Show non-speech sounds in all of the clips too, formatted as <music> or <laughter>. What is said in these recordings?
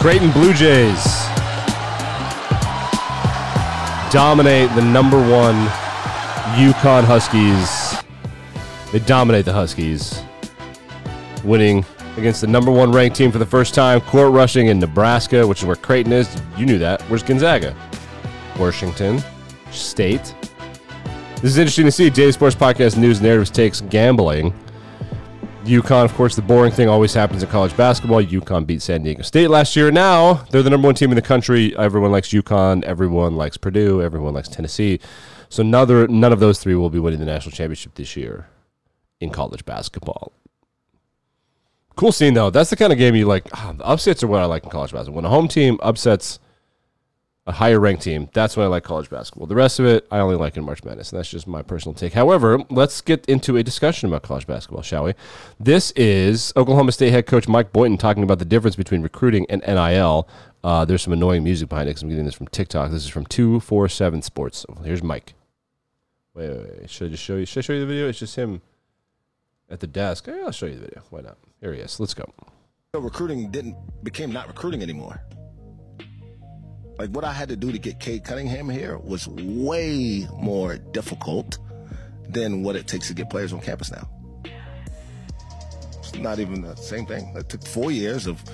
Creighton Blue Jays dominate the number one UConn Huskies. They dominate the Huskies, winning against the number one ranked team for the first time, court rushing in Nebraska, which is where Creighton is. You knew that. Where's Gonzaga? Washington State. This is interesting to see. Daily Sports Podcast News Narratives takes gambling. UConn, of course, the boring thing always happens in college basketball. UConn beat San Diego State last year. Now they're the number one team in the country. Everyone likes UConn. Everyone likes Purdue. Everyone likes Tennessee. So another, none of those three will be winning the national championship this year in college basketball. Cool scene though. That's the kind of game you like. ah, the upsets are what I like in college basketball. When a home team upsets a higher ranked team, that's when I like college basketball. The rest of it, I only like in March Madness, and that's just my personal take. However, let's get into a discussion about college basketball, shall we? This is Oklahoma State head coach Mike Boynton talking about the difference between recruiting and NIL. Uh, there's some annoying music behind it because I'm getting this from TikTok. This is from 247 Sports. So here's Mike. Wait, wait, wait. Should I just show you? Should I show you the video? It's just him at the desk. I'll show you the video. Why not? Here he is. Let's go. So recruiting didn't became not recruiting anymore. Like what I had to do to get Cade Cunningham here was way more difficult than what it takes to get players on campus now. It's not even the same thing. It took four years of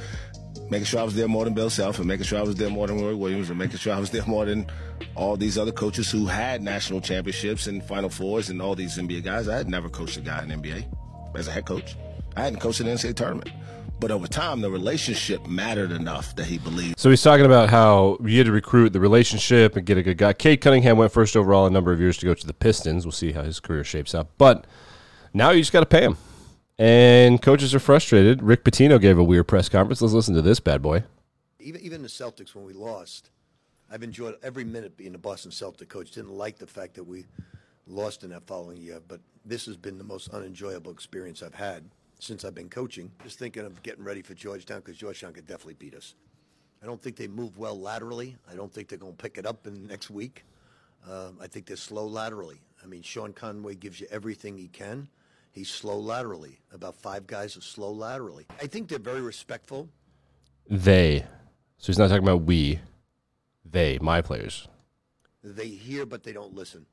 making sure I was there more than Bill Self and making sure I was there more than Roy Williams and making sure I was there more than all these other coaches who had national championships and Final Fours and all these NBA guys. I had never coached a guy in NBA as a head coach. I hadn't coached an NCAA tournament. But over time, the relationship mattered enough that he believed. So he's talking about how you had to recruit the relationship and get a good guy. Cade Cunningham went first overall a number of years to go to the Pistons. We'll see how his career shapes up. But now you just got to pay him. And coaches are frustrated. Rick Pitino gave a weird press conference. Let's listen to this bad boy. Even even the Celtics when we lost, I've enjoyed every minute being a Boston Celtic coach. Didn't like the fact that we lost in that following year, but this has been the most unenjoyable experience I've had since I've been coaching. Just thinking of getting ready for Georgetown because Georgetown could definitely beat us. I don't think they move well laterally. I don't think they're going to pick it up in the next week. Um, I think they're slow laterally. I mean, Sean Conway gives you everything he can. He's slow laterally. About five guys are slow laterally. I think they're very respectful. They. So he's not talking about we. They, my players. They hear, but they don't listen.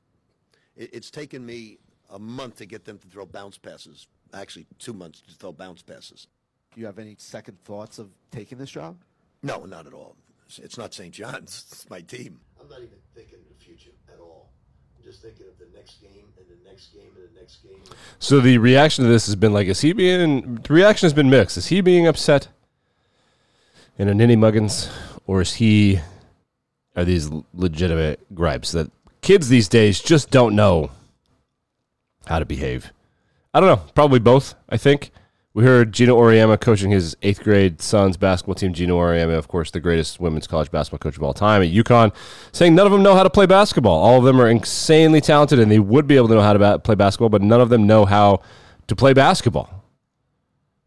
It, it's taken me a month to get them to throw bounce passes. Actually, two months to throw bounce passes. Do you have any second thoughts of taking this job? No, not at all. It's- It's not St. John's. <laughs> It's my team. I'm not even thinking of the future at all. I'm just thinking of the next game and the next game and the next game. So the reaction to this has been like, is he being, the reaction has been mixed. Is he being upset in a ninny muggins? Or is he, are these legitimate gripes that kids these days just don't know how to behave? I don't know. Probably both, I think. We heard Geno Auriemma coaching his eighth grade son's basketball team. Geno Auriemma, of course, the greatest women's college basketball coach of all time at UConn, saying none of them know how to play basketball. All of them are insanely talented and they would be able to know how to ba- play basketball, but none of them know how to play basketball,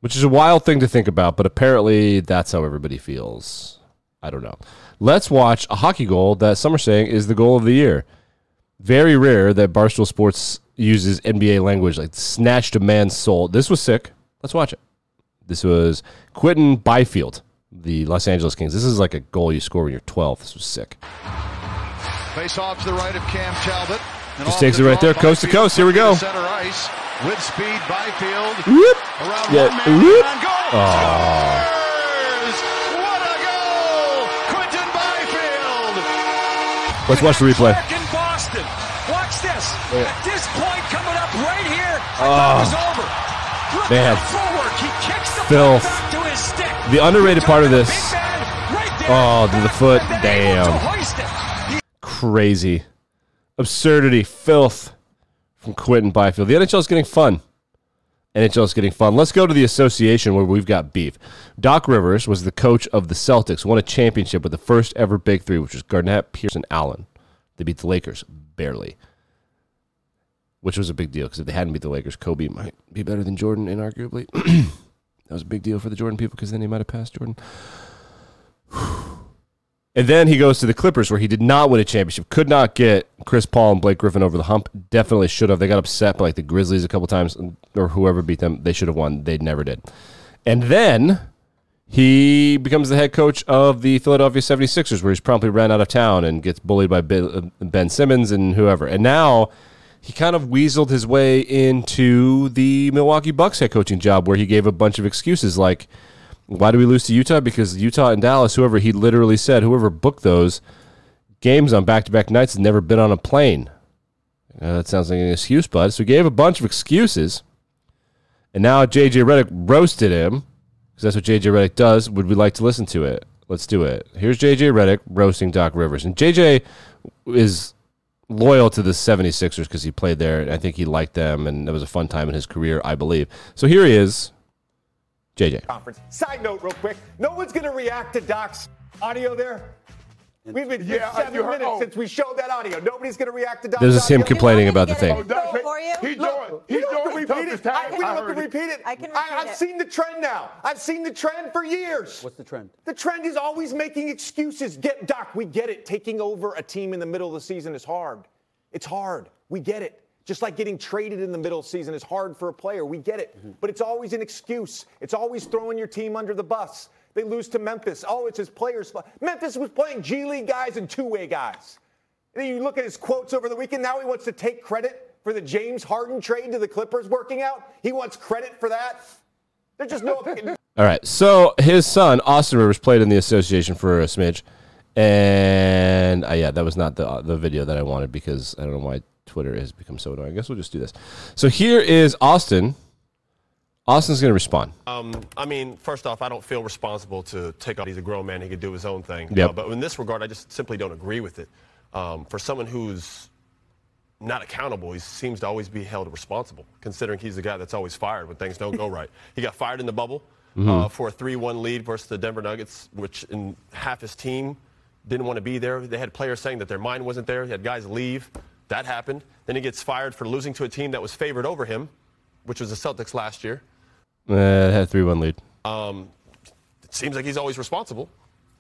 which is a wild thing to think about, but apparently that's how everybody feels. I don't know. Let's watch a hockey goal that some are saying is the goal of the year. Very rare that Barstool Sports uses NBA language like snatched a man's soul. This was sick. Let's watch it. This was Quinton Byfield, the Los Angeles Kings. This is like a goal you score when you're 12. This was sick. Face off to the right of Cam Talbot. Just takes it right there, coast to coast. Here we go. Center ice with speed. Byfield Whoop. around Yeah, one man whoop. goal. What a goal! Quinton Byfield. Let's watch the replay. In Boston. Watch this. Oh, yeah. Oh. thought it was over. Look Man. at. He kicks the Filth. puck back to his stick. The underrated part of this. Big man right there. Oh, the foot. And then able to Damn. Crazy. Absurdity. Filth from Quinton Byfield. The NHL is getting fun. NHL is getting fun. Let's go to the association where we've got beef. Doc Rivers was the coach of the Celtics, won a championship with the first ever big three, which was Garnett, Pearson, Allen. They beat the Lakers barely, which was a big deal because if they hadn't beat the Lakers, Kobe might be better than Jordan, inarguably. <clears throat> that was a big deal for the Jordan people because then he might have passed Jordan. <sighs> And then he goes to the Clippers, where he did not win a championship. Could not get Chris Paul and Blake Griffin over the hump. Definitely should have. They got upset by like the Grizzlies a couple times, or whoever beat them. They should have won. They never did. And then he becomes the head coach of the Philadelphia 76ers, where he's promptly ran out of town and gets bullied by Ben uh, Ben Simmons and whoever. And now he kind of weaseled his way into the Milwaukee Bucks head coaching job, where he gave a bunch of excuses like, why do we lose to Utah? Because Utah and Dallas, whoever, he literally said, whoever booked those games on back to back nights has never been on a plane. Uh, that sounds like an excuse, bud. So he gave a bunch of excuses. And now JJ Redick roasted him because that's what JJ Redick does. Would we like to listen to it? Let's do it. Here's JJ Redick roasting Doc Rivers. And JJ is loyal to the 76ers because he played there. I think he liked them, and it was a fun time in his career, I believe. So here he is, JJ. conference. Side note, real quick, no one's going to react to Doc's audio there. We've been here Yeah, seven you heard- minutes oh. since we showed that audio. Nobody's going to react to Doc's This is him complaining about the thing. Oh, info Doc, for you. He doing, Look, he don't have doing to repeat it. I, we don't have to repeat it. I can I, repeat have it. seen the trend now. I've seen the trend for years. What's the trend? The trend is always making excuses. Get Doc, we get it. Taking over a team in the middle of the season is hard. It's hard. We get it. Just like getting traded in the middle of the season is hard for a player. We get it. Mm-hmm. But it's always an excuse. It's always throwing your team under the bus. They lose to Memphis. Oh, it's his players' fault. Memphis was playing G League guys and two-way guys. And then you look at his quotes over the weekend. Now he wants to take credit for the James Harden trade to the Clippers working out. He wants credit for that. There's just no. <laughs> All right. So his son, Austin Rivers, played in the association for a smidge. And uh, yeah, that was not the, the video that I wanted because I don't know why Twitter has become so annoying. I guess we'll just do this. So here is Austin. Austin's going to respond. Um, I mean, first off, I don't feel responsible to take off. He's a grown man; he could do his own thing. Yep. Uh, but in this regard, I just simply don't agree with it. Um, for someone who's not accountable, he seems to always be held responsible, considering he's the guy that's always fired when things don't go right. <laughs> He got fired in the bubble uh, for a 3-1 lead versus the Denver Nuggets, which in half his team didn't want to be there. They had players saying that their mind wasn't there. He had guys leave. That happened. Then he gets fired for losing to a team that was favored over him, which was the Celtics last year. Uh, had a 3 1 lead. It seems like he's always responsible.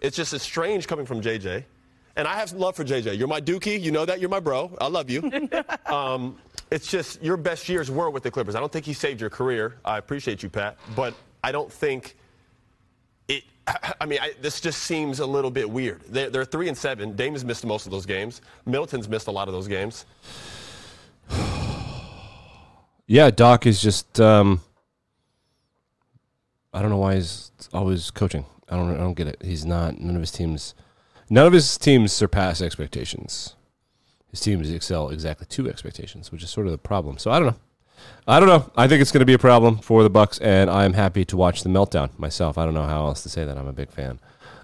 It's just it's strange coming from JJ. And I have love for JJ. You're my dookie. You know that. You're my bro. I love you. <laughs> um, it's just your best years were with the Clippers. I don't think he saved your career. I appreciate you, Pat. But I don't think it. I mean, I, this just seems a little bit weird. They're, they're three and seven. Dame has missed most of those games. Middleton's missed a lot of those games. <sighs> Yeah, Doc is just. Um, I don't know why he's always coaching. I don't. I don't get it. He's not. None of his teams. None of his teams surpass expectations. His teams excel exactly to expectations, which is sort of the problem. So I don't know. I don't know. I think it's going to be a problem for the Bucks, and I'm happy to watch the meltdown myself. I don't know how else to say that. I'm a big fan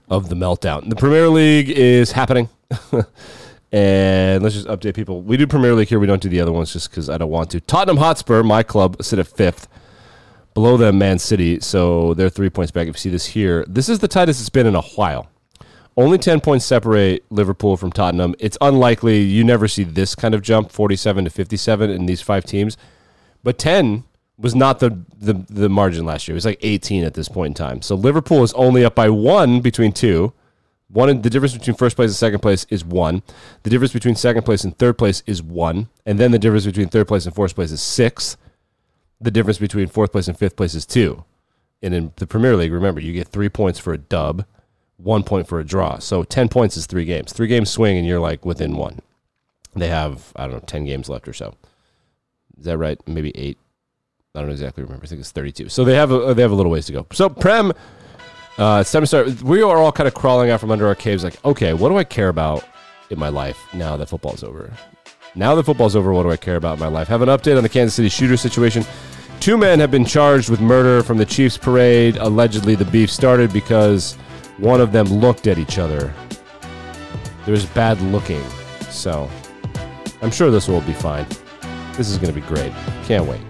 of the meltdown. The Premier League is happening. <laughs> and let's just update people. We do Premier League here. We don't do the other ones just because I don't want to. Tottenham Hotspur, my club, sit at fifth. Below them, Man City. So they're three points back. If you see this here, this is the tightest it's been in a while. Only 10 points separate Liverpool from Tottenham. It's unlikely you never see this kind of jump, 47 to 57 in these five teams. But 10 was not the, the, the margin last year. It was like 18 at this point in time. So Liverpool is only up by one between two. One, the difference between first place and second place is one. The difference between second place and third place is one. And then the difference between third place and fourth place is six. The difference between fourth place and fifth place is two. And in the Premier League, remember, you get three points for a dub, one point for a draw. So 10 points is three games. Three games swing, and you're like within one. They have, I don't know, 10 games left or so. Is that right? Maybe eight. I don't exactly remember. I think it's 32. So they have a, they have a little ways to go. So Prem, uh, it's time to start. We are all kind of crawling out from under our caves. Like, okay, what do I care about in my life now that football's over? Now that football's over, what do I care about in my life? Have an update on the Kansas City shooter situation. Two men have been charged with murder from the Chiefs parade. Allegedly, the beef started because one of them looked at each other. There was bad looking. So I'm sure this will be fine. This is going to be great. Can't wait.